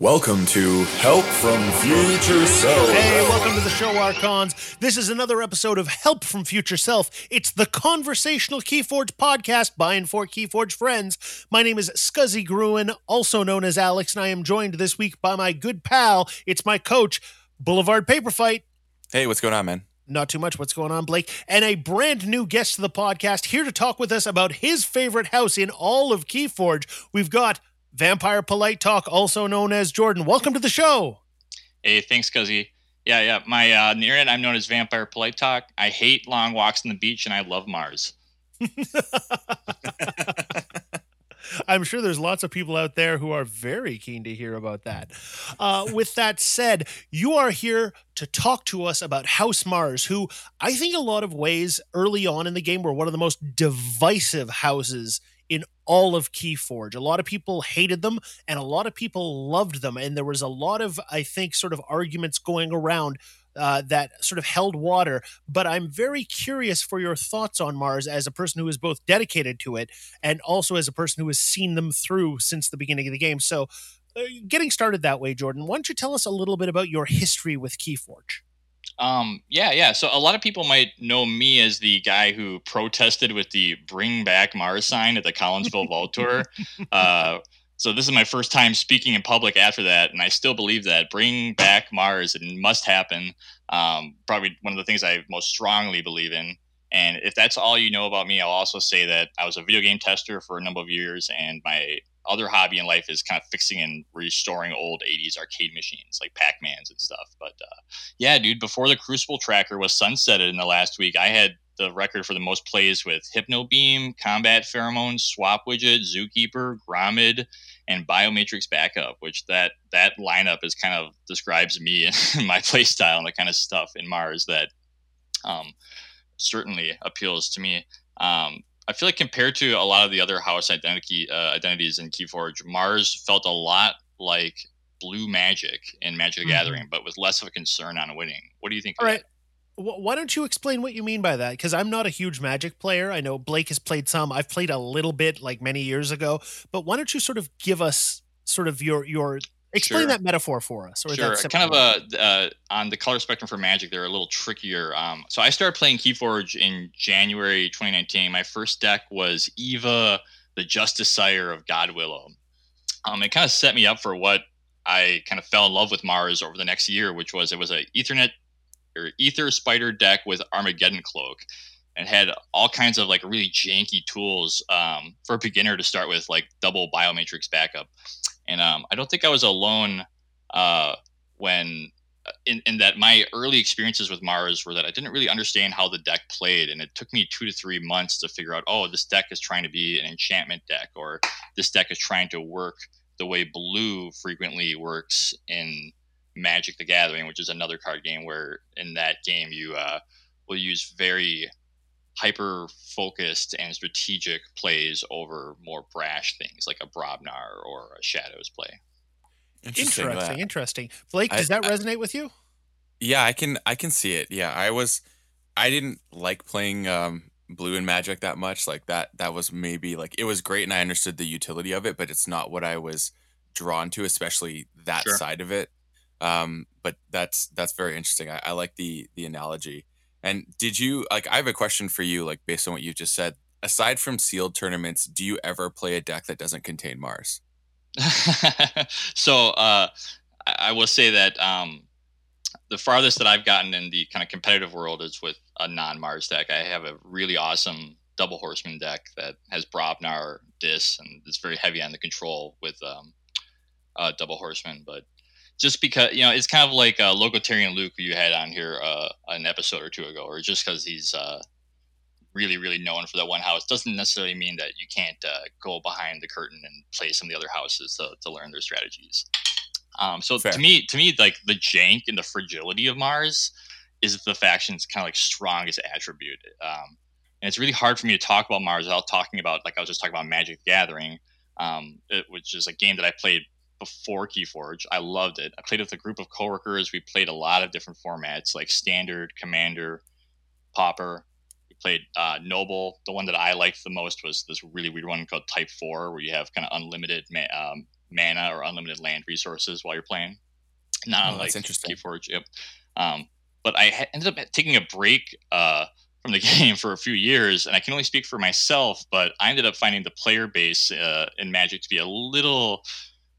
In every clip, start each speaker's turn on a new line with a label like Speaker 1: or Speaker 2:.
Speaker 1: Welcome to Help from Future Self.
Speaker 2: Hey, welcome to the show, Archons. This is another episode of Help from Future Self. It's the conversational Keyforge podcast by and for Keyforge friends. My name is Scuzzy Gruen, also known as Alex, and I am joined this week by my good pal. It's my coach, Boulevard Paper Fight.
Speaker 3: Hey, what's going on, man?
Speaker 2: Not too much. What's going on, Blake? And a brand new guest to the podcast here to talk with us about his favorite house in all of Keyforge. We've got Vampire Polite Talk, also known as Jordan. Welcome to the show.
Speaker 4: Hey, thanks, Cuzzy. Yeah, yeah. My uh, the internet, I'm known as Vampire Polite Talk. I hate long walks on the beach, and I love Mars.
Speaker 2: I'm sure there's lots of people out there who are very keen to hear about that. Uh, with that said, you are here to talk to us about House Mars, who I think a lot of ways early on in the game were one of the most divisive houses in all of Keyforge. A lot of people hated them and a lot of people loved them. And there was a lot of, I think, sort of arguments going around uh, that sort of held water. But I'm very curious for your thoughts on Mars as a person who is both dedicated to it and also as a person who has seen them through since the beginning of the game. So, uh, getting started that way, Jordan, why don't you tell us a little bit about your history with Keyforge?
Speaker 4: Um, yeah, yeah. So a lot of people might know me as the guy who protested with the "Bring Back Mars" sign at the Collinsville Vault Tour. Uh, so this is my first time speaking in public after that, and I still believe that "Bring Back Mars" it must happen. Um, probably one of the things I most strongly believe in. And if that's all you know about me, I'll also say that I was a video game tester for a number of years, and my other hobby in life is kind of fixing and restoring old 80s arcade machines like Pac-Mans and stuff. But uh, yeah, dude, before the Crucible tracker was sunsetted in the last week, I had the record for the most plays with Hypno Beam, Combat Pheromone, Swap Widget, Zookeeper, Gromid, and Biomatrix Backup, which that that lineup is kind of describes me and my play style and the kind of stuff in Mars that um, certainly appeals to me. Um, I feel like compared to a lot of the other house identity uh, identities in Keyforge, Mars felt a lot like Blue Magic in Magic the mm-hmm. Gathering, but with less of a concern on winning. What do you think?
Speaker 2: All right. Why don't you explain what you mean by that? Because I'm not a huge Magic player. I know Blake has played some. I've played a little bit, like many years ago. But why don't you sort of give us sort of your your Explain sure. that metaphor for us.
Speaker 4: Or sure. kind of a uh, on the color spectrum for Magic, they're a little trickier. Um, so I started playing Keyforge in January 2019. My first deck was Eva, the Justice Sire of Godwillow. Um, it kind of set me up for what I kind of fell in love with Mars over the next year, which was it was a Ethernet or Ether Spider deck with Armageddon Cloak and had all kinds of like really janky tools um, for a beginner to start with, like double biomatrix backup. And um, I don't think I was alone uh, when uh, in, in that my early experiences with Mars were that I didn't really understand how the deck played. And it took me two to three months to figure out, oh, this deck is trying to be an enchantment deck, or this deck is trying to work the way blue frequently works in Magic the Gathering, which is another card game where in that game you uh, will use very hyper focused and strategic plays over more brash things like a Brobnar or a Shadows play.
Speaker 2: Interesting. Interesting. interesting. Blake, does I, that resonate I, with you?
Speaker 3: Yeah, I can I can see it. Yeah, I was I didn't like playing um blue and magic that much. Like that that was maybe like it was great and I understood the utility of it, but it's not what I was drawn to, especially that sure. side of it. Um, but that's that's very interesting. I, I like the the analogy. And did you like? I have a question for you, like based on what you just said. Aside from sealed tournaments, do you ever play a deck that doesn't contain Mars?
Speaker 4: so uh, I will say that um, the farthest that I've gotten in the kind of competitive world is with a non-Mars deck. I have a really awesome double horseman deck that has Brobnar, Dis, and it's very heavy on the control with um, uh, double horseman. But just because you know it's kind of like uh, Logotarian Luke who you had on here uh, an episode or two ago, or just because he's uh, really really known for that one house doesn't necessarily mean that you can't uh, go behind the curtain and play some of the other houses to, to learn their strategies. Um, so Fair. to me, to me, like the jank and the fragility of Mars is the faction's kind of like strongest attribute. Um, and it's really hard for me to talk about Mars without talking about like I was just talking about Magic Gathering, um, it, which is a game that I played before Keyforge. I loved it. I played with a group of coworkers. We played a lot of different formats like standard, commander, Pauper. We played uh, noble. The one that I liked the most was this really weird one called Type Four, where you have kind of unlimited ma- um, mana or unlimited land resources while you're playing. Not
Speaker 3: Oh, interesting.
Speaker 4: Keyforge. Yep. Um, but I ha- ended up taking a break uh, from the game for a few years, and I can only speak for myself. But I ended up finding the player base uh, in Magic to be a little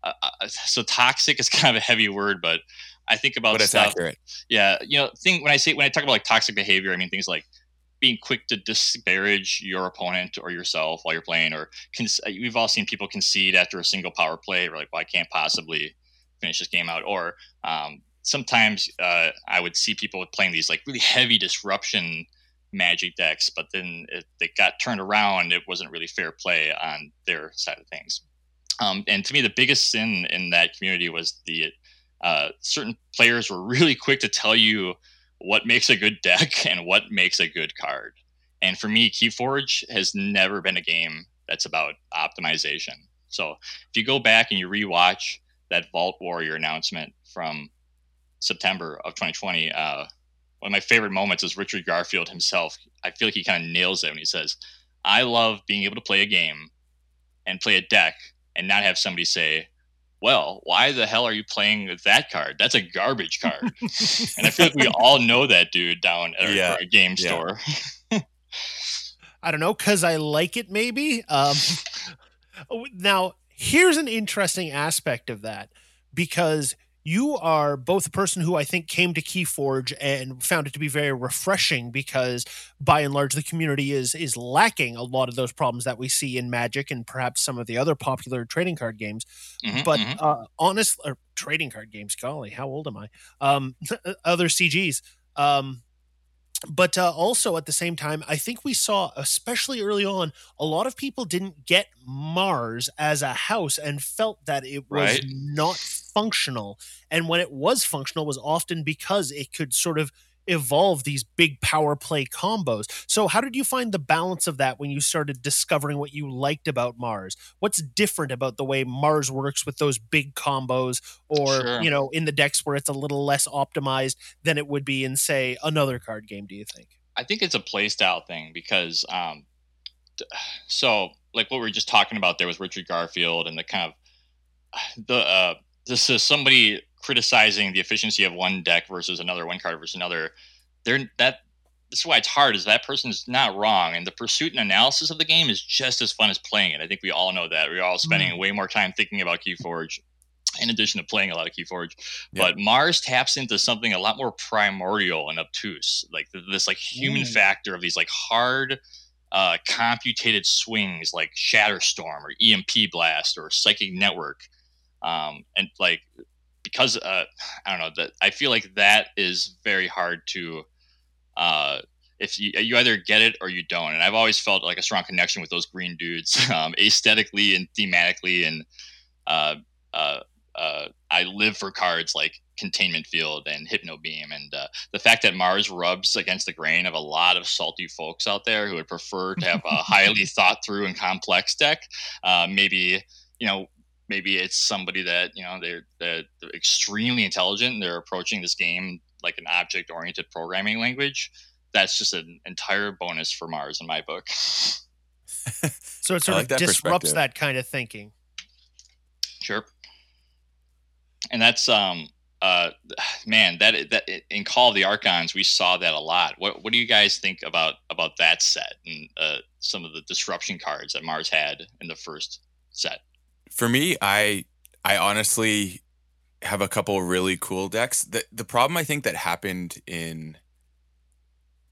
Speaker 4: uh, uh, so toxic is kind of a heavy word, but I think about
Speaker 3: But it's
Speaker 4: stuff.
Speaker 3: accurate.
Speaker 4: Yeah, you know, thing when I say when I talk about like toxic behavior, I mean things like being quick to disparage your opponent or yourself while you're playing, or cons- uh, we've all seen people concede after a single power play. We're like, well, I can't possibly finish this game out. Or um, sometimes uh, I would see people playing these like really heavy disruption magic decks, but then it, they got turned around. It wasn't really fair play on their side of things. Um, and to me, the biggest sin in that community was the uh, certain players were really quick to tell you what makes a good deck and what makes a good card. And for me, Keyforge has never been a game that's about optimization. So if you go back and you rewatch that Vault Warrior announcement from September of 2020, uh, one of my favorite moments is Richard Garfield himself. I feel like he kind of nails it when he says, I love being able to play a game and play a deck and not have somebody say, well, why the hell are you playing with that card? That's a garbage card. and I feel like we all know that dude down at our,
Speaker 3: Yeah.
Speaker 4: our game
Speaker 3: Yeah.
Speaker 4: store.
Speaker 2: I don't know, because I like it, maybe. Um, now, here's an interesting aspect of that because you are both a person who I think came to Keyforge and found it to be very refreshing because by and large the community is is lacking a lot of those problems that we see in Magic and perhaps some of the other popular trading card games.
Speaker 4: Mhm,
Speaker 2: but
Speaker 4: mhm.
Speaker 2: uh, honest or trading card games, golly, how old am I? Um, other CGs. Um, but uh, also at the same time, I think we saw, especially early on, a lot of people didn't get Mars as a house and felt that it was
Speaker 4: Right.
Speaker 2: not functional. And when it was functional, was often because it could sort of evolve these big power play combos. So, how did you find the balance of that when you started discovering what you liked about Mars? What's different about the way Mars works with those big combos, or
Speaker 4: Sure.
Speaker 2: you know, in the decks where it's a little less optimized than it would be in, say, another card game? Do you think?
Speaker 4: I think it's a play style thing because, um, so like what we were just talking about there with Richard Garfield and the kind of the uh, this is somebody criticizing the efficiency of one deck versus another, one card versus another. They're that. This is why it's hard. Is that person's not wrong, and the pursuit and analysis of the game is just as fun as playing it. I think we all know that. We're all spending way more time thinking about Keyforge, in addition to playing a lot of Keyforge.
Speaker 3: Yeah.
Speaker 4: But Mars taps into something a lot more primordial and obtuse, like this like human
Speaker 2: Ooh.
Speaker 4: factor of these like hard, uh, computated swings like Shatterstorm or EMP Blast or Psychic Network, um, and like because uh, I don't know that I feel like that is very hard to. Uh, if you, you either get it or you don't, and I've always felt like a strong connection with those green dudes, um, aesthetically and thematically, and uh, uh, uh, I live for cards like Containment Field and Hypno Beam, and uh, the fact that Mars rubs against the grain of a lot of salty folks out there who would prefer to have a highly thought through and complex deck. Uh, maybe you know, maybe it's somebody that you know they're, they're, they're extremely intelligent. And they're approaching this game like an object oriented programming language. That's just an entire bonus for Mars in my book.
Speaker 2: So it sort
Speaker 3: like
Speaker 2: of
Speaker 3: that
Speaker 2: disrupts that kind of thinking.
Speaker 4: Sure. And that's um uh man that that in Call of the Archons we saw that a lot. What what do you guys think about about that set and uh, some of the disruption cards that Mars had in the first set?
Speaker 3: For me, I I honestly have a couple really cool decks. The the problem I think that happened in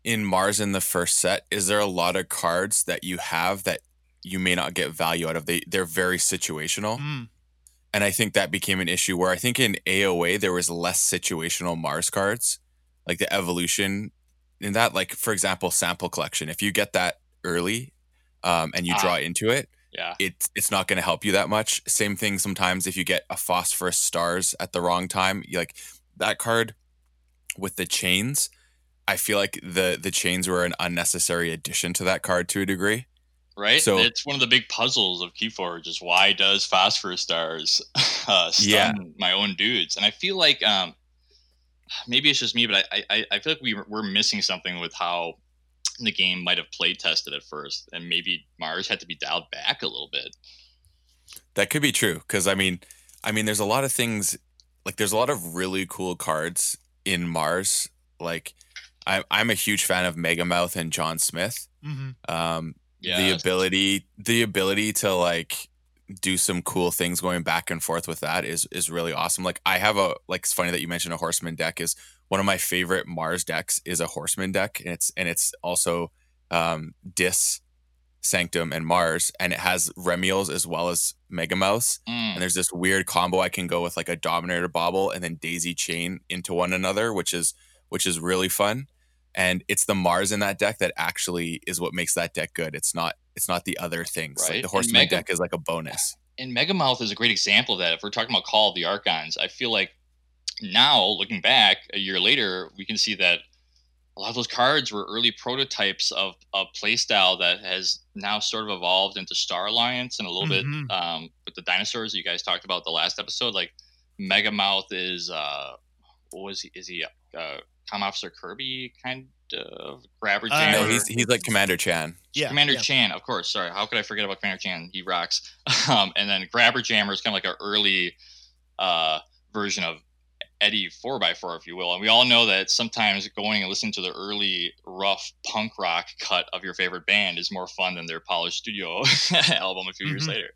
Speaker 3: in Mars in the first set is there a lot of cards that you have that you may not get value out of. They they're very situational.
Speaker 2: Mm.
Speaker 3: And I think that became an issue where I think in AOA there was less situational Mars cards, like the evolution in that. Like for example, sample collection. If you get that early, um, and you
Speaker 4: Ah.
Speaker 3: draw into it,
Speaker 4: Yeah.
Speaker 3: it it's not going to help you that much. Same thing sometimes if you get a phosphorus stars at the wrong time, like that card with the chains. I feel like the the chains were an unnecessary addition to that card to a degree.
Speaker 4: Right?
Speaker 3: So-
Speaker 4: it's one of the big puzzles of Keyforge is why does Phosphorus Stars uh, stun
Speaker 3: Yeah.
Speaker 4: my own dudes? And I feel like um, maybe it's just me, but I, I, I feel like we, we're missing something with how the game might have play tested at first. And maybe Mars had to be dialed back a little bit.
Speaker 3: That could be true because I mean, I mean, there's a lot of things like there's a lot of really cool cards in Mars. Like, I, I'm a huge fan of Megamouth and John Smith.
Speaker 2: Mm-hmm.
Speaker 3: Um,
Speaker 4: Yeah,
Speaker 3: the ability, the ability to like do some cool things going back and forth with that is is really awesome. Like, I have a like. It's funny that you mentioned a Horseman deck. Is one of my favorite Mars decks is a Horseman deck, and it's and it's also um, Dis, Sanctum, and Mars, and it has Remiels as well as Megamouths
Speaker 4: Mm,
Speaker 3: and there's this weird combo I can go with like a Dominator Bobble and then Daisy Chain into one another, which is which is really fun. And it's the Mars in that deck that actually is what makes that deck good. It's not it's not the other things.
Speaker 4: Right.
Speaker 3: Like the Horseman
Speaker 4: Mega-
Speaker 3: deck is like a bonus.
Speaker 4: and Megamouth is a great example of that. If we're talking about Call of the Archons, I feel like now looking back a year later, we can see that a lot of those cards were early prototypes of a playstyle that has now sort of evolved into Star Alliance and a little
Speaker 2: Mhm.
Speaker 4: bit um, with the dinosaurs that you guys talked about the last episode. Like Megamouth is uh, what was he? Is he uh, Com Officer Kirby kind of grabber
Speaker 2: Uh,
Speaker 4: jammer?
Speaker 3: No, he's he's like Commander Chan.
Speaker 2: Yeah,
Speaker 4: Commander
Speaker 2: yeah.
Speaker 4: Chan, of course. Sorry, how could I forget about Commander Chan? He rocks. Um, and then Grabber Jammer is kind of like an early uh, version of Eddie 4x4, if you will. And we all know that sometimes going and listening to the early rough punk rock cut of your favorite band is more fun than their polished studio album a few years
Speaker 2: Mhm.
Speaker 4: later.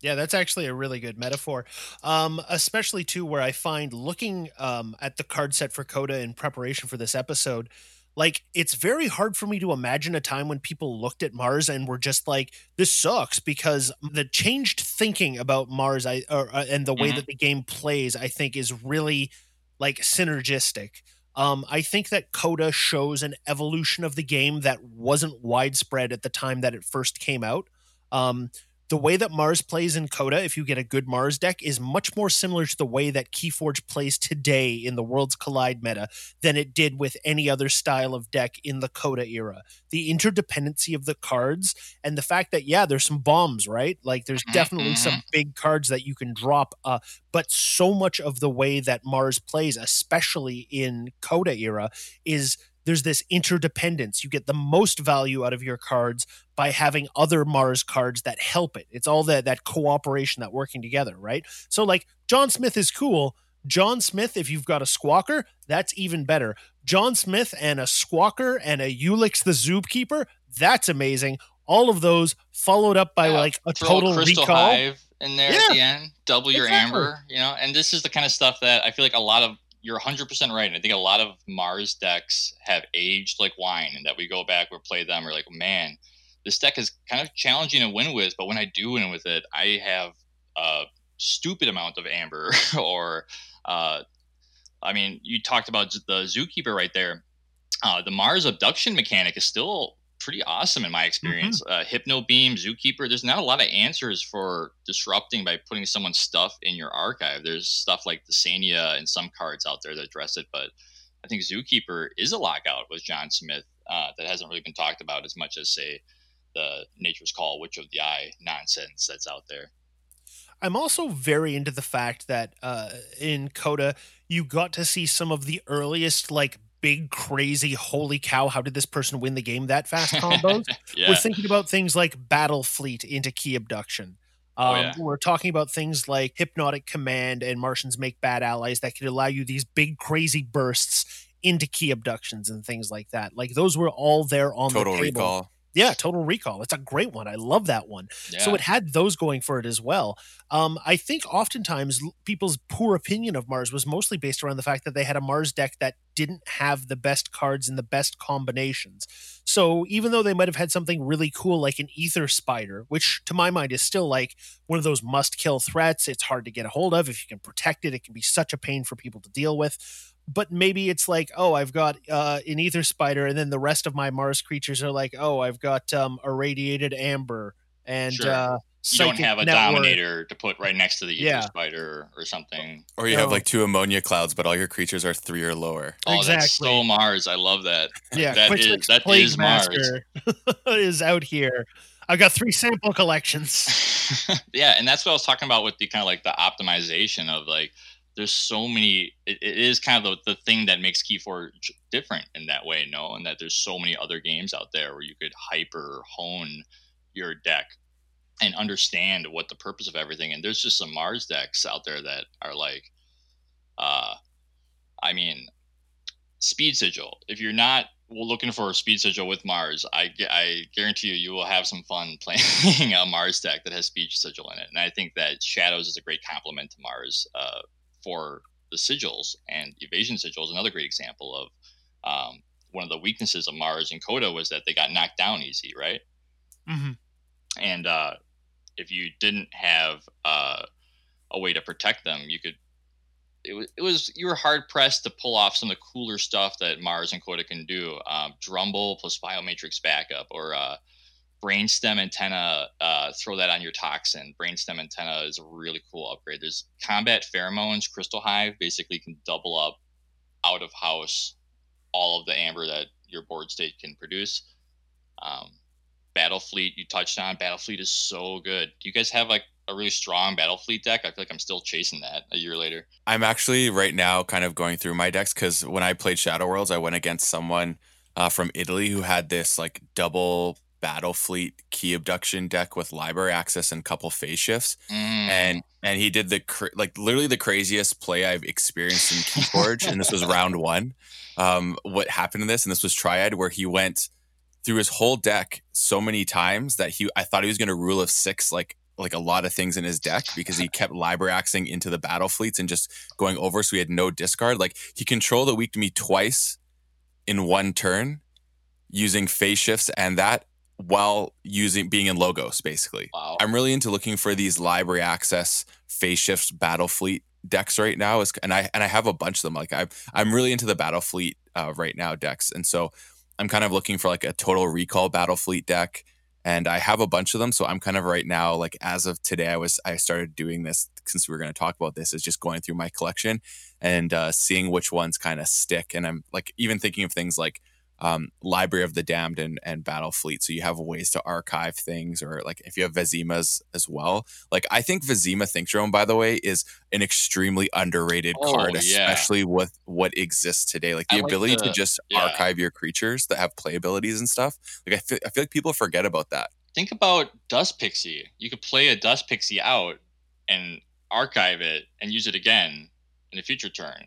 Speaker 2: Yeah, that's actually a really good metaphor. Um, especially too, where I find looking um, at the card set for Coda in preparation for this episode, like it's very hard for me to imagine a time when people looked at Mars and were just like, "This sucks," because the changed thinking about Mars, I or, uh, and the way
Speaker 4: Mhm.
Speaker 2: that the game plays, I think, is really like synergistic. Um, I think that Coda shows an evolution of the game that wasn't widespread at the time that it first came out. Um, the way that Mars plays in Coda, if you get a good Mars deck, is much more similar to the way that Keyforge plays today in the Worlds Collide meta than it did with any other style of deck in the Coda era. The interdependency of the cards and the fact that, yeah, there's some bombs, right? Like there's
Speaker 4: Mhm,
Speaker 2: definitely some big cards that you can drop, uh, but so much of the way that Mars plays, especially in Coda era, is there's this interdependence. You get the most value out of your cards by having other Mars cards that help it. It's all that that cooperation, that working together, right? So like John Smith is cool. John Smith, if you've got a squawker, that's even better. John Smith and a squawker and a Ulix the Zookeeper, that's amazing. All of those followed up by
Speaker 4: Yeah,
Speaker 2: like a total
Speaker 4: Crystal
Speaker 2: recall.
Speaker 4: Hive in there at the end, double your
Speaker 2: exactly.
Speaker 4: amber, you know. And this is the kind of stuff that I feel like a lot of you're 100% right. And I think a lot of Mars decks have aged like wine, and that we go back, we play them, we're like, man, this deck is kind of challenging to win with. But when I do win with it, I have a stupid amount of amber, or uh, I mean, you talked about the Zookeeper right there. Uh, the Mars abduction mechanic is still pretty awesome in my experience. Uh, Hypno Beam, Zookeeper. There's not a lot of answers for disrupting by putting someone's stuff in your archive. There's stuff like the Sania and some cards out there that address it, but I think Zookeeper is a lockout with John Smith uh, that hasn't really been talked about as much as say the Nature's Call, Witch of the Eye nonsense that's out there.
Speaker 2: I'm also very into the fact that uh, in Coda, you got to see some of the earliest, like, big, crazy, holy cow, how did this person win the game that fast combos?
Speaker 4: yeah,
Speaker 2: We're thinking about things like Battle Fleet into Key Abduction. Um,
Speaker 4: Oh, yeah.
Speaker 2: We're talking about things like Hypnotic Command and Martians Make Bad Allies that could allow you these big, crazy bursts into key abductions and things like that. Like those were all there on
Speaker 3: Total
Speaker 2: the table.
Speaker 3: Recall.
Speaker 2: Yeah, Total Recall. It's a great one. I love that one. So it had those going for it as well. Um, I think oftentimes people's poor opinion of Mars was mostly based around the fact that they had a Mars deck that didn't have the best cards and the best combinations. So even though they might have had something really cool like an Ether Spider, which to my mind is still like one of those must kill threats, it's hard to get a hold of. If you can protect it, it can be such a pain for people to deal with. But maybe it's like, oh, I've got uh, an Ether Spider, and then the rest of my Mars creatures are like, oh, I've got um, irradiated amber and
Speaker 4: Sure.
Speaker 2: uh,
Speaker 4: you don't have a
Speaker 2: Network.
Speaker 4: dominator to put right next to the ether
Speaker 2: Yeah.
Speaker 4: spider or something.
Speaker 3: Or you have like two ammonia clouds, but all your creatures are three or lower.
Speaker 4: Oh, that's
Speaker 2: Exactly.
Speaker 4: so Mars. I love that.
Speaker 2: Yeah,
Speaker 4: That
Speaker 2: Quick
Speaker 4: is-
Speaker 2: Fix
Speaker 4: that
Speaker 2: Plague
Speaker 4: is Mars.
Speaker 2: Master is out here. I've got three sample collections.
Speaker 4: yeah, and that's what I was talking about with the kind of like the optimization of like there's so many it, it is kind of the, the thing that makes Keyforge different in that way, no? And that there's so many other games out there where you could hyper hone your deck and understand what the purpose of everything. And there's just some Mars decks out there that are like, uh, I mean, speed sigil. If you're not looking for a speed sigil with Mars, I, I guarantee you, you will have some fun playing a Mars deck that has speed sigil in it. And I think that Shadows is a great complement to Mars uh, for the sigils, and evasion sigil is another great example of um, one of the weaknesses of Mars and Coda was that they got knocked down easy, right?
Speaker 2: Mm-hmm.
Speaker 4: And uh, if you didn't have uh, a way to protect them, you could. It was, it was you were hard pressed to pull off some of the cooler stuff that Mars and Coda can do. Um, Drumble plus Biomatrix backup, or uh, Brainstem antenna. Uh, throw that on your toxin. Brainstem antenna is a really cool upgrade. There's combat pheromones. Crystal Hive basically can double up out of house all of the amber that your board state can produce. Um, Battlefleet you touched on. Battlefleet is so good. Do you guys have like a really strong Battlefleet deck? I feel like I'm still chasing that a year later.
Speaker 3: I'm actually right now kind of going through my decks because when I played Shadow Worlds, I went against someone uh, from Italy who had this like double Battlefleet key abduction deck with library access and couple phase shifts,
Speaker 4: Mm.
Speaker 3: and and he did the cra- like literally the craziest play I've experienced in Keyforge, and this was round one. Um, what happened in this, and this was Triad, where he went through his whole deck so many times that he I thought he was going to rule of six like like a lot of things in his deck because he kept library axing into the battle fleets and just going over so he had no discard. Like he controlled the weak to me twice in one turn using phase shifts and that while using being in logos basically.
Speaker 4: Wow.
Speaker 3: i'm really into looking for these library access phase shifts battle fleet decks right now is and i and i have a bunch of them. Like i'm i'm really into the battle fleet uh, right now decks. And so i'm kind of looking for like a total recall battle fleet deck and I have a bunch of them. So I'm kind of right now, like as of today, I was I started doing this since we were going to talk about this, is just going through my collection and uh, seeing which ones kind of stick. And I'm like even thinking of things like um, Library of the Damned and, and Battle Fleet. So you have ways to archive things, or like if you have Vezimas as well. Like I think Vezima Think Drone, by the way, is an extremely underrated
Speaker 4: Oh,
Speaker 3: card,
Speaker 4: yeah.
Speaker 3: especially with what exists today. Like the
Speaker 4: like
Speaker 3: ability
Speaker 4: the-
Speaker 3: to just
Speaker 4: yeah.
Speaker 3: archive your creatures that have play abilities and stuff. Like I feel, I feel like people forget about that.
Speaker 4: Think about Dust Pixie. You could play a Dust Pixie out and archive it and use it again in a future turn,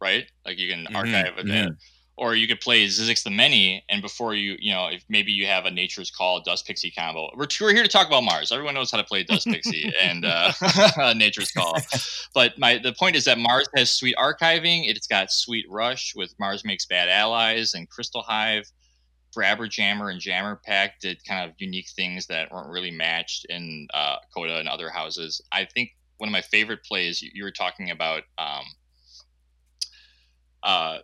Speaker 4: right? Like you can
Speaker 3: Mhm,
Speaker 4: archive it,
Speaker 3: mhm.
Speaker 4: Or you could play Zizix the Many, and before you, you know, if maybe you have a Nature's Call Dust Pixie combo. We're, we're here to talk about Mars. Everyone knows how to play Dust Pixie and uh, Nature's Call. But my the point is that Mars has sweet archiving. It's got sweet Rush with Mars makes bad allies and Crystal Hive. Grabber Jammer and Jammer Pack did kind of unique things that weren't really matched in uh, Coda and other houses. I think one of my favorite plays you, you were talking about um, uh,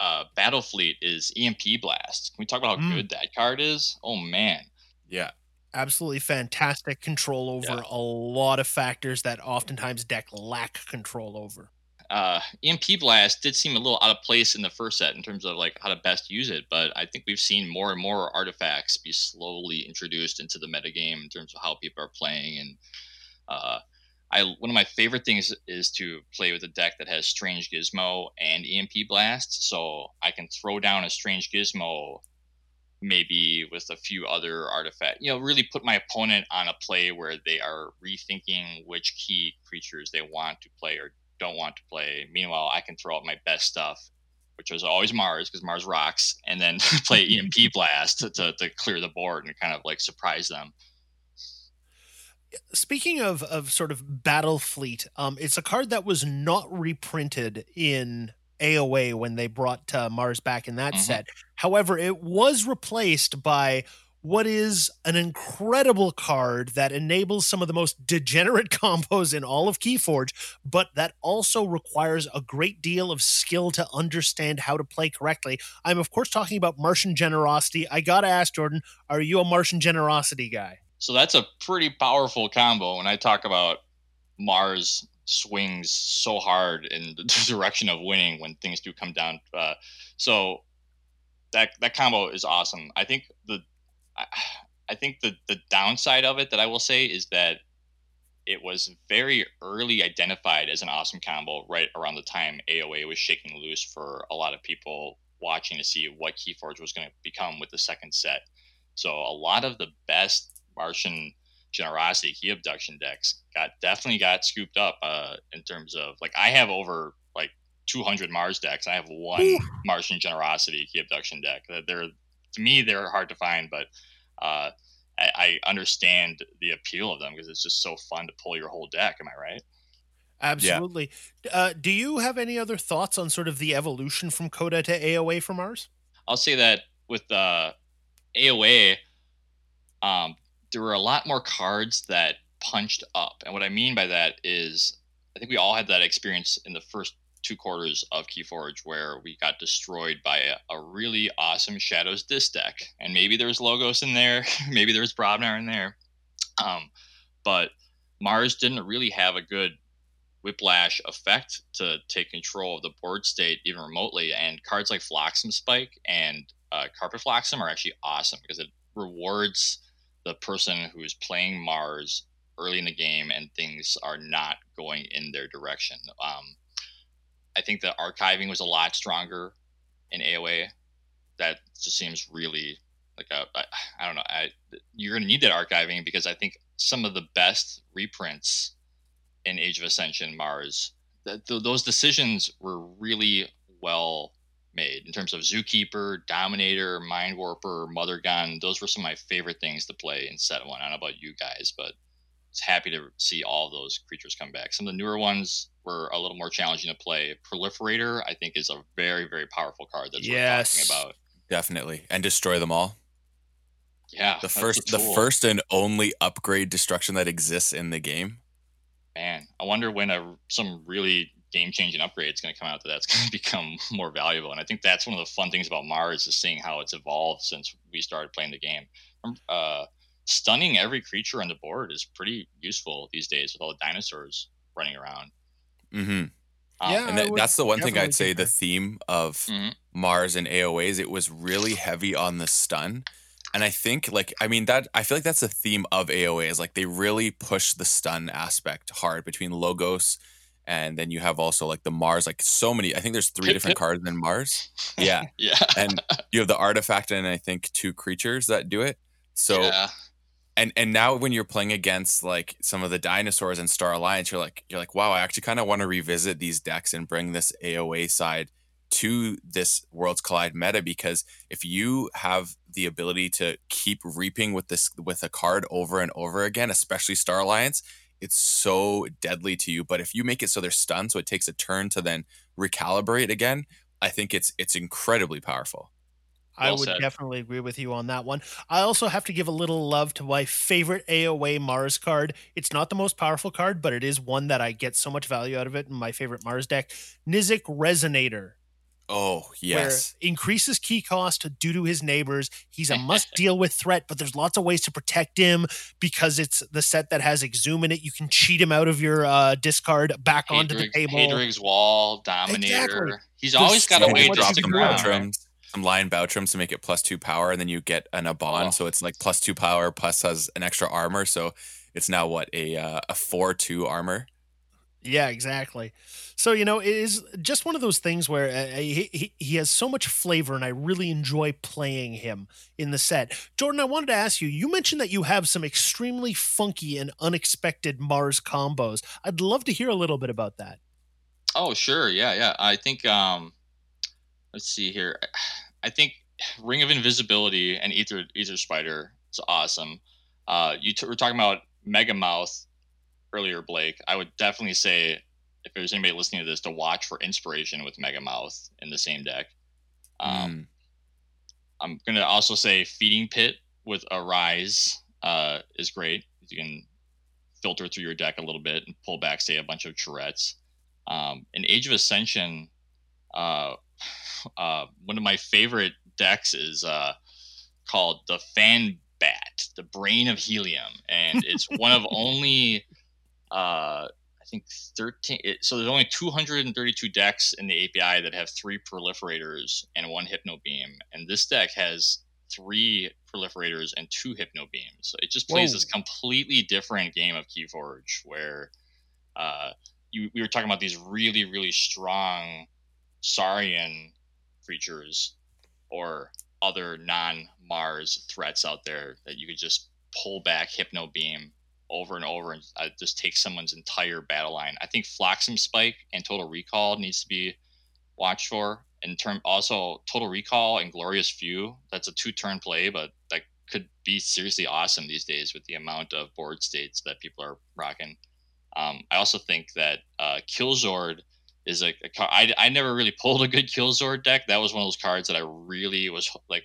Speaker 4: uh, Battlefleet is EMP Blast. Can we talk about how
Speaker 2: Mm.
Speaker 4: good that card is? Oh man,
Speaker 3: Yeah.
Speaker 2: Absolutely fantastic control over
Speaker 4: Yeah.
Speaker 2: a lot of factors that oftentimes deck lack control over.
Speaker 4: uh, EMP Blast did seem a little out of place in the first set in terms of like how to best use it, but I think we've seen more and more artifacts be slowly introduced into the metagame in terms of how people are playing. And uh, I one of my favorite things is to play with a deck that has Strange Gizmo and EMP Blast, so I can throw down a Strange Gizmo maybe with a few other artifacts. You know, really put my opponent on a play where they are rethinking which key creatures they want to play or don't want to play. Meanwhile, I can throw out my best stuff, which is always Mars because Mars rocks, and then play EMP Blast to, to clear the board and kind of like surprise them.
Speaker 2: Speaking of of sort of battle fleet, um, it's a card that was not reprinted in AOA when they brought uh, Mars back in that
Speaker 4: Mhm.
Speaker 2: set. However, it was replaced by what is an incredible card that enables some of the most degenerate combos in all of Keyforge, but that also requires a great deal of skill to understand how to play correctly. I'm of course talking about Martian Generosity. I gotta ask Jordan, are you a Martian Generosity guy?
Speaker 4: So that's a pretty powerful combo. When I talk about Mars swings so hard in the direction of winning when things do come down. Uh, so that that combo is awesome. I think the I, I think the the downside of it that I will say is that it was very early identified as an awesome combo right around the time AOA was shaking loose for a lot of people watching to see what Keyforge was going to become with the second set. So a lot of the best Martian generosity key abduction decks got definitely got scooped up uh, in terms of like I have over like 200 Mars decks. I have one
Speaker 2: Ooh.
Speaker 4: Martian generosity key abduction deck. That they're to me they're hard to find, but uh, I, I understand the appeal of them because it's just so fun to pull your whole deck. Am I right?
Speaker 2: Absolutely. Uh, do you have any other thoughts on sort of the evolution from Coda to AOA for Mars?
Speaker 4: I'll say that with uh, AOA, um, there were a lot more cards that punched up. And what I mean by that is, I think we all had that experience in the first two quarters of Keyforge where we got destroyed by a, a really awesome Shadows Disc deck. And maybe there's Logos in there, maybe there's Brobnar in there. Um, but Mars didn't really have a good whiplash effect to take control of the board state even remotely. And cards like Flotsam Spike and uh, Carpet Flotsam are actually awesome because it rewards the person who's playing Mars early in the game and things are not going in their direction. Um, I think the archiving was a lot stronger in AOA. That just seems really like a I, I don't know. I, you're going to need that archiving because I think some of the best reprints in Age of Ascension Mars, th- those decisions were really well made in terms of Zookeeper, Dominator, Mind Warper, Mother Gun. Those were some of my favorite things to play in set one. I don't know about you guys, but it's happy to see all those creatures come back. Some of the newer ones were a little more challenging to play. Proliferator, I think, is a very, very powerful card that's
Speaker 2: Yes.
Speaker 4: worth talking about.
Speaker 3: Definitely. And destroy them all.
Speaker 4: Yeah,
Speaker 3: The first the first and only upgrade destruction that exists in the game.
Speaker 4: man, I wonder when a some really game changing upgrade is going to come out that that's going to become more valuable. And I think that's one of the fun things about Mars is seeing how it's evolved since we started playing the game. Um, Uh, stunning every creature on the board is pretty useful these days with all the dinosaurs running around.
Speaker 3: hmm
Speaker 4: Um,
Speaker 2: Yeah.
Speaker 3: And that, that's the one thing I'd say the theme of
Speaker 4: Mhm.
Speaker 3: Mars and AOAs, it was really heavy on the stun. And I think like I mean that I feel like that's the theme of AOA is like they really push the stun aspect hard between logos and then you have also like the Mars, like so many I think there's three different cards in Mars. Yeah.
Speaker 4: yeah.
Speaker 3: and you have the artifact and I think two creatures that do it. So
Speaker 4: yeah.
Speaker 3: and and now when you're playing against like some of the dinosaurs in Star Alliance, you're like you're like, wow, I actually kind of want to revisit these decks and bring this AOA side to this Worlds Collide meta because if you have the ability to keep reaping with this with a card over and over again, especially Star Alliance, it's so deadly to you. But if you make it so they're stunned, so it takes a turn to then recalibrate again, I think it's it's incredibly powerful.
Speaker 2: I would
Speaker 4: said.
Speaker 2: definitely agree with you on that one. I also have to give a little love to my favorite AOA Mars card. It's not the most powerful card, but it is one that I get so much value out of it in my favorite Mars deck. Nizik Resonator.
Speaker 3: Oh yes.
Speaker 2: Where increases key cost due to his neighbors. He's a must deal with threat, but there's lots of ways to protect him because it's the set that has Exhume in it. You can cheat him out of your uh, discard back onto the
Speaker 4: Hadrig-
Speaker 2: table.
Speaker 4: Hadrig's Wall, Dominator.
Speaker 2: Exactly.
Speaker 4: He's
Speaker 2: There's
Speaker 4: always got
Speaker 2: so
Speaker 4: a way to
Speaker 2: much
Speaker 4: drop
Speaker 2: you
Speaker 4: the
Speaker 2: can do.
Speaker 4: ground.
Speaker 3: Boutrams, some lion Boutrams to make it plus two power, and then you get an Abon,
Speaker 4: Oh.
Speaker 3: so it's like plus two power, plus has an extra armor, so it's now what a uh, a four two armor.
Speaker 2: Yeah, exactly. So you know, it is just one of those things where uh, he, he he has so much flavor, and I really enjoy playing him in the set. Jordan, I wanted to ask you. You mentioned that you have some extremely funky and unexpected Mars combos. I'd love to hear a little bit about that.
Speaker 4: Oh, sure. Yeah, yeah. I think um let's see here. I think Ring of Invisibility and Ether Ether Spider is awesome. Uh you t- were talking about Mega Mouth earlier, Blake. I would definitely say if there's anybody listening to this to watch for inspiration with Mega Mouth in the same deck. Um
Speaker 3: Mm.
Speaker 4: I'm gonna also say Feeding Pit with a Rise uh, is great. You can filter through your deck a little bit and pull back, say, a bunch of Tourette's. Um, in Age of Ascension, uh, uh, one of my favorite decks is uh, called the Fan Bat, the Brain of Helium, and it's one of only uh, I think 13. It, so there's only 232 decks in the API that have three proliferators and one hypno beam, and this deck has three proliferators and two hypno beams. So it just plays
Speaker 2: Whoa.
Speaker 4: this completely different game of Keyforge where uh, you we were talking about these really really strong Saurian creatures or other non Mars threats out there that you could just pull back hypno beam over and over and uh, just take someone's entire battle line. I think Flotsam Spike and Total Recall needs to be watched for. In term, also Total Recall and Glorious Few. That's a two-turn play, but that could be seriously awesome these days with the amount of board states that people are rocking. Um, I also think that uh, Killzord is a, a card. I, I never really pulled a good Killzord deck. That was one of those cards that I really was like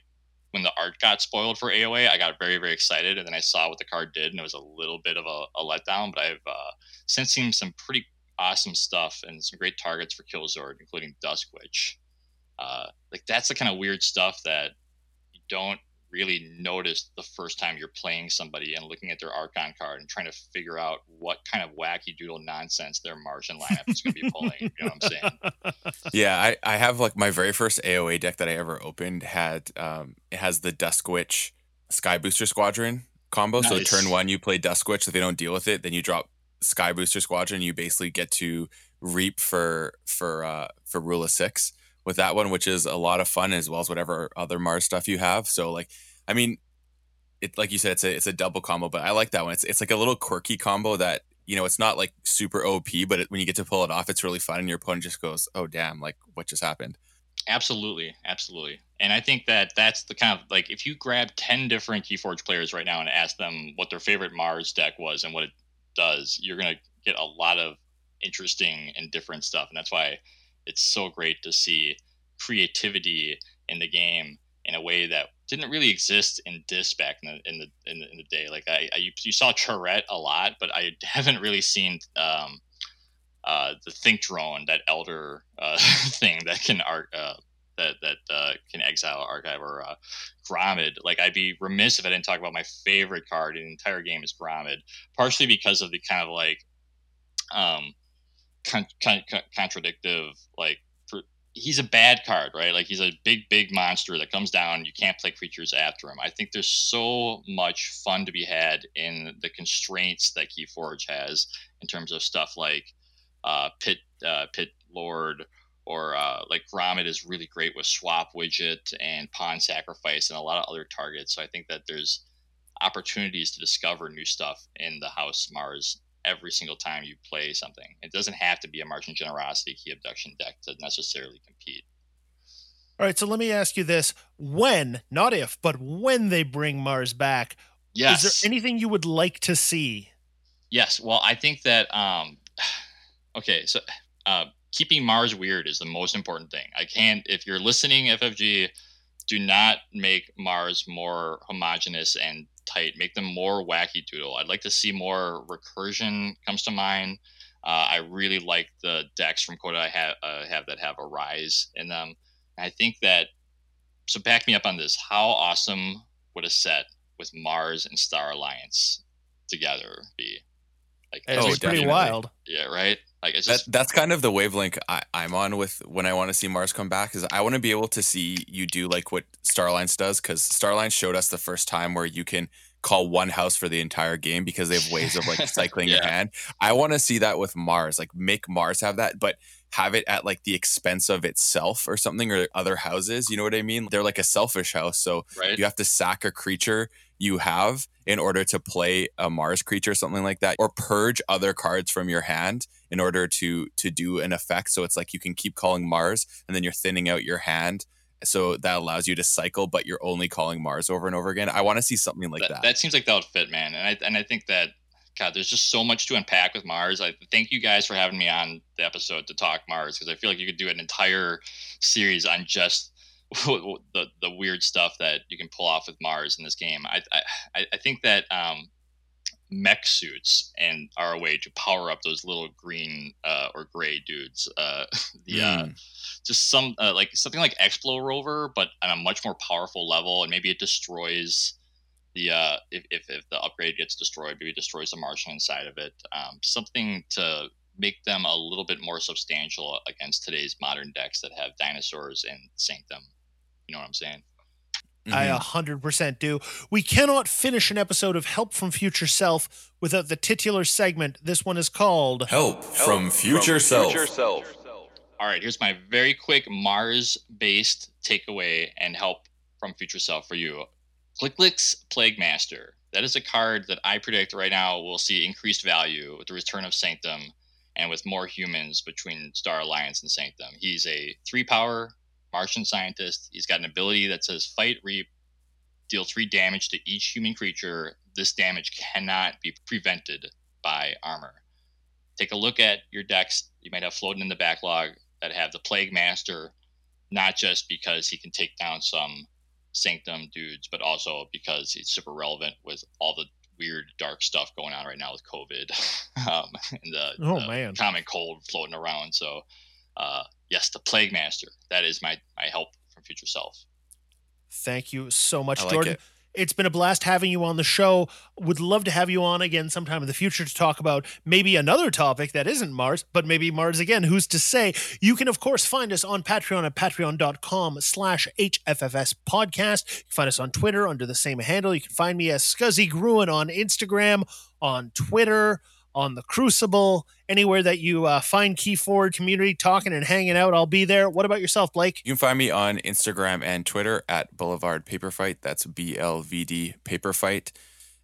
Speaker 4: when the art got spoiled for AOA, I got very, very excited. And then I saw what the card did, and it was a little bit of a, a letdown. But I've uh, since seen some pretty awesome stuff and some great targets for Killzord, including Dusk Witch. Uh, like that's the kind of weird stuff that you don't really notice the first time you're playing somebody and looking at their Archon card and trying to figure out what kind of wacky doodle nonsense their Martian lineup is going to be pulling. You know what I'm saying?
Speaker 3: Yeah, I, I have like my very first AOA deck that I ever opened had um it has the Dusk Witch Sky Booster Squadron combo. So turn one you play Dusk Witch. If they don't deal with it, then you drop Sky Booster Squadron. You basically get to reap for for uh for rule of six with that one, which is a lot of fun as well as whatever other Mars stuff you have. So like I mean it like you said, it's a it's a double combo, but I like that one. It's it's like a little quirky combo that you know it's not like super OP, but it, when you get to pull it off, it's really fun, and your opponent just goes, "Oh damn! Like what just happened?"
Speaker 4: Absolutely, absolutely. And I think that that's the kind of like if you grab 10 different Keyforge players right now and ask them what their favorite Mars deck was and what it does, you're to get a lot of interesting and different stuff. And that's why it's so great to see creativity in the game in a way that didn't really exist in Dis back in the in the in the, in the day. Like I, I you, you saw Charette a lot, but I haven't really seen um, uh, the Think Drone, that Elder uh, thing that can art uh, that that uh, can exile archive or uh, Gromid. Like I'd be remiss if I didn't talk about my favorite card in the entire game is Gromid, partially because of the kind of like um con- con- con- contradictive like he's a bad card right? Like he's a big big monster that comes down. You can't play creatures after him. I think there's so much fun to be had in the constraints that keyforge has in terms of stuff like uh, pit uh, pit lord or uh, like Gromit is really great with swap widget and pawn sacrifice and a lot of other targets. So I think that there's opportunities to discover new stuff in the House Mars every single time you play something. It doesn't have to be a Martian Generosity key abduction deck to necessarily compete.
Speaker 2: All right, so let me ask you this: When, not if, but when they bring Mars back,
Speaker 4: Yes.
Speaker 2: is there anything you would like to see?
Speaker 4: Yes. Well, I think that um okay, so uh keeping Mars weird is the most important thing. I can't if you're listening FFG do not make Mars more homogenous and tight. Make them more wacky doodle. I'd like to see more recursion comes to mind. Uh, I really like the decks from Coda I have, uh, have that have a rise in them. I think that so back me up on this. How awesome would a set with Mars and Star Alliance together be? Like,
Speaker 2: It's
Speaker 3: Oh,
Speaker 2: pretty wild.
Speaker 4: yeah, right. Like it's
Speaker 3: That that's kind of the wavelength I, I'm on with when I want to see Mars come back. Is I want to be able to see you do like what Star Alliance does because Star Alliance showed us the first time where you can call one house for the entire game because they have ways of like cycling your hand. I want to see that with Mars, like make Mars have that, but have it at like the expense of itself or something or other houses. You know what I mean? They're like a selfish house, so
Speaker 4: right.
Speaker 3: you have to sack a creature you have in order to play a Mars creature, something like that, or purge other cards from your hand in order to to do an effect. So it's like you can keep calling Mars, and then you're thinning out your hand, so that allows you to cycle, but you're only calling Mars over and over again. I want to see something like
Speaker 4: that,
Speaker 3: that.
Speaker 4: that seems like that would fit, man. And I and I think that God, there's just so much to unpack with Mars. I thank you guys for having me on the episode to talk Mars because I feel like you could do an entire series on just the the weird stuff that you can pull off with Mars in this game. I I, I think that um, mech suits and are a way to power up those little green uh, or gray dudes. Uh, the uh,
Speaker 3: Mm.
Speaker 4: just some uh, like something like Explo Rover, but on a much more powerful level, and maybe it destroys the uh, if, if if the upgrade gets destroyed, maybe it destroys the Martian inside of it. Um, something to make them a little bit more substantial against today's modern decks that have dinosaurs and sanctum. You know what I'm saying?
Speaker 2: I
Speaker 3: Mhm.
Speaker 2: a hundred percent do. We cannot finish an episode of Help from Future Self without the titular segment. This one is called
Speaker 1: Help from future self.
Speaker 4: All right, here's my very quick Mars based takeaway and help from future self for you. ClickLick's Plague Master. That is a card that I predict right now will see increased value with the return of Sanctum and with more humans between Star Alliance and Sanctum. He's a three power Martian scientist. He's got an ability that says fight, reap, deal three damage to each human creature. This damage cannot be prevented by armor. Take a look at your decks you might have floating in the backlog that have the Plague Master, not just because he can take down some Sanctum dudes, but also because he's super relevant with all the weird dark stuff going on right now with COVID um, and the,
Speaker 2: oh,
Speaker 4: the
Speaker 2: man.
Speaker 4: common cold floating around. So, uh, yes, the Plague Master. That is my my help from Future Self.
Speaker 2: Thank you so much,
Speaker 3: I like
Speaker 2: Jordan.
Speaker 3: it.
Speaker 2: It's been a blast having you on the show. Would love to have you on again sometime in the future to talk about maybe another topic that isn't Mars, but maybe Mars again. Who's to say? You can, of course, find us on Patreon at patreon.com slash HFFS podcast. You can find us on Twitter under the same handle. You can find me as Scuzzy Gruen on Instagram, on Twitter, on the Crucible, anywhere that you uh, find KeyForge community talking and hanging out. I'll be there. What about yourself, Blake?
Speaker 3: You can find me on Instagram and Twitter at Boulevard Paper Fight. That's B L V D Paper Fight.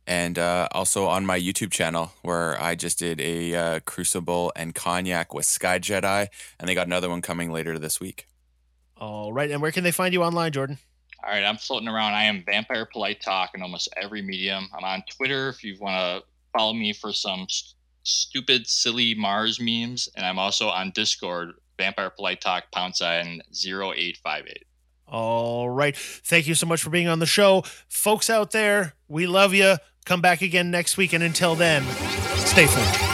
Speaker 3: And uh, also on my YouTube channel, where I just did a uh, Crucible and Cognac with Sky Jedi, and they got another one coming later this week.
Speaker 2: All right. And where can they find you online, Jordan?
Speaker 4: All right, I'm floating around. I am Vampire Polite Talk in almost every medium. I'm on Twitter if you want to follow me for some st- stupid, silly Mars memes. And I'm also on Discord, Vampire Polite Talk, pound sign 0858.
Speaker 2: All right. Thank you so much for being on the show. Folks out there, we love you. Come back again next week. And until then, stay forward.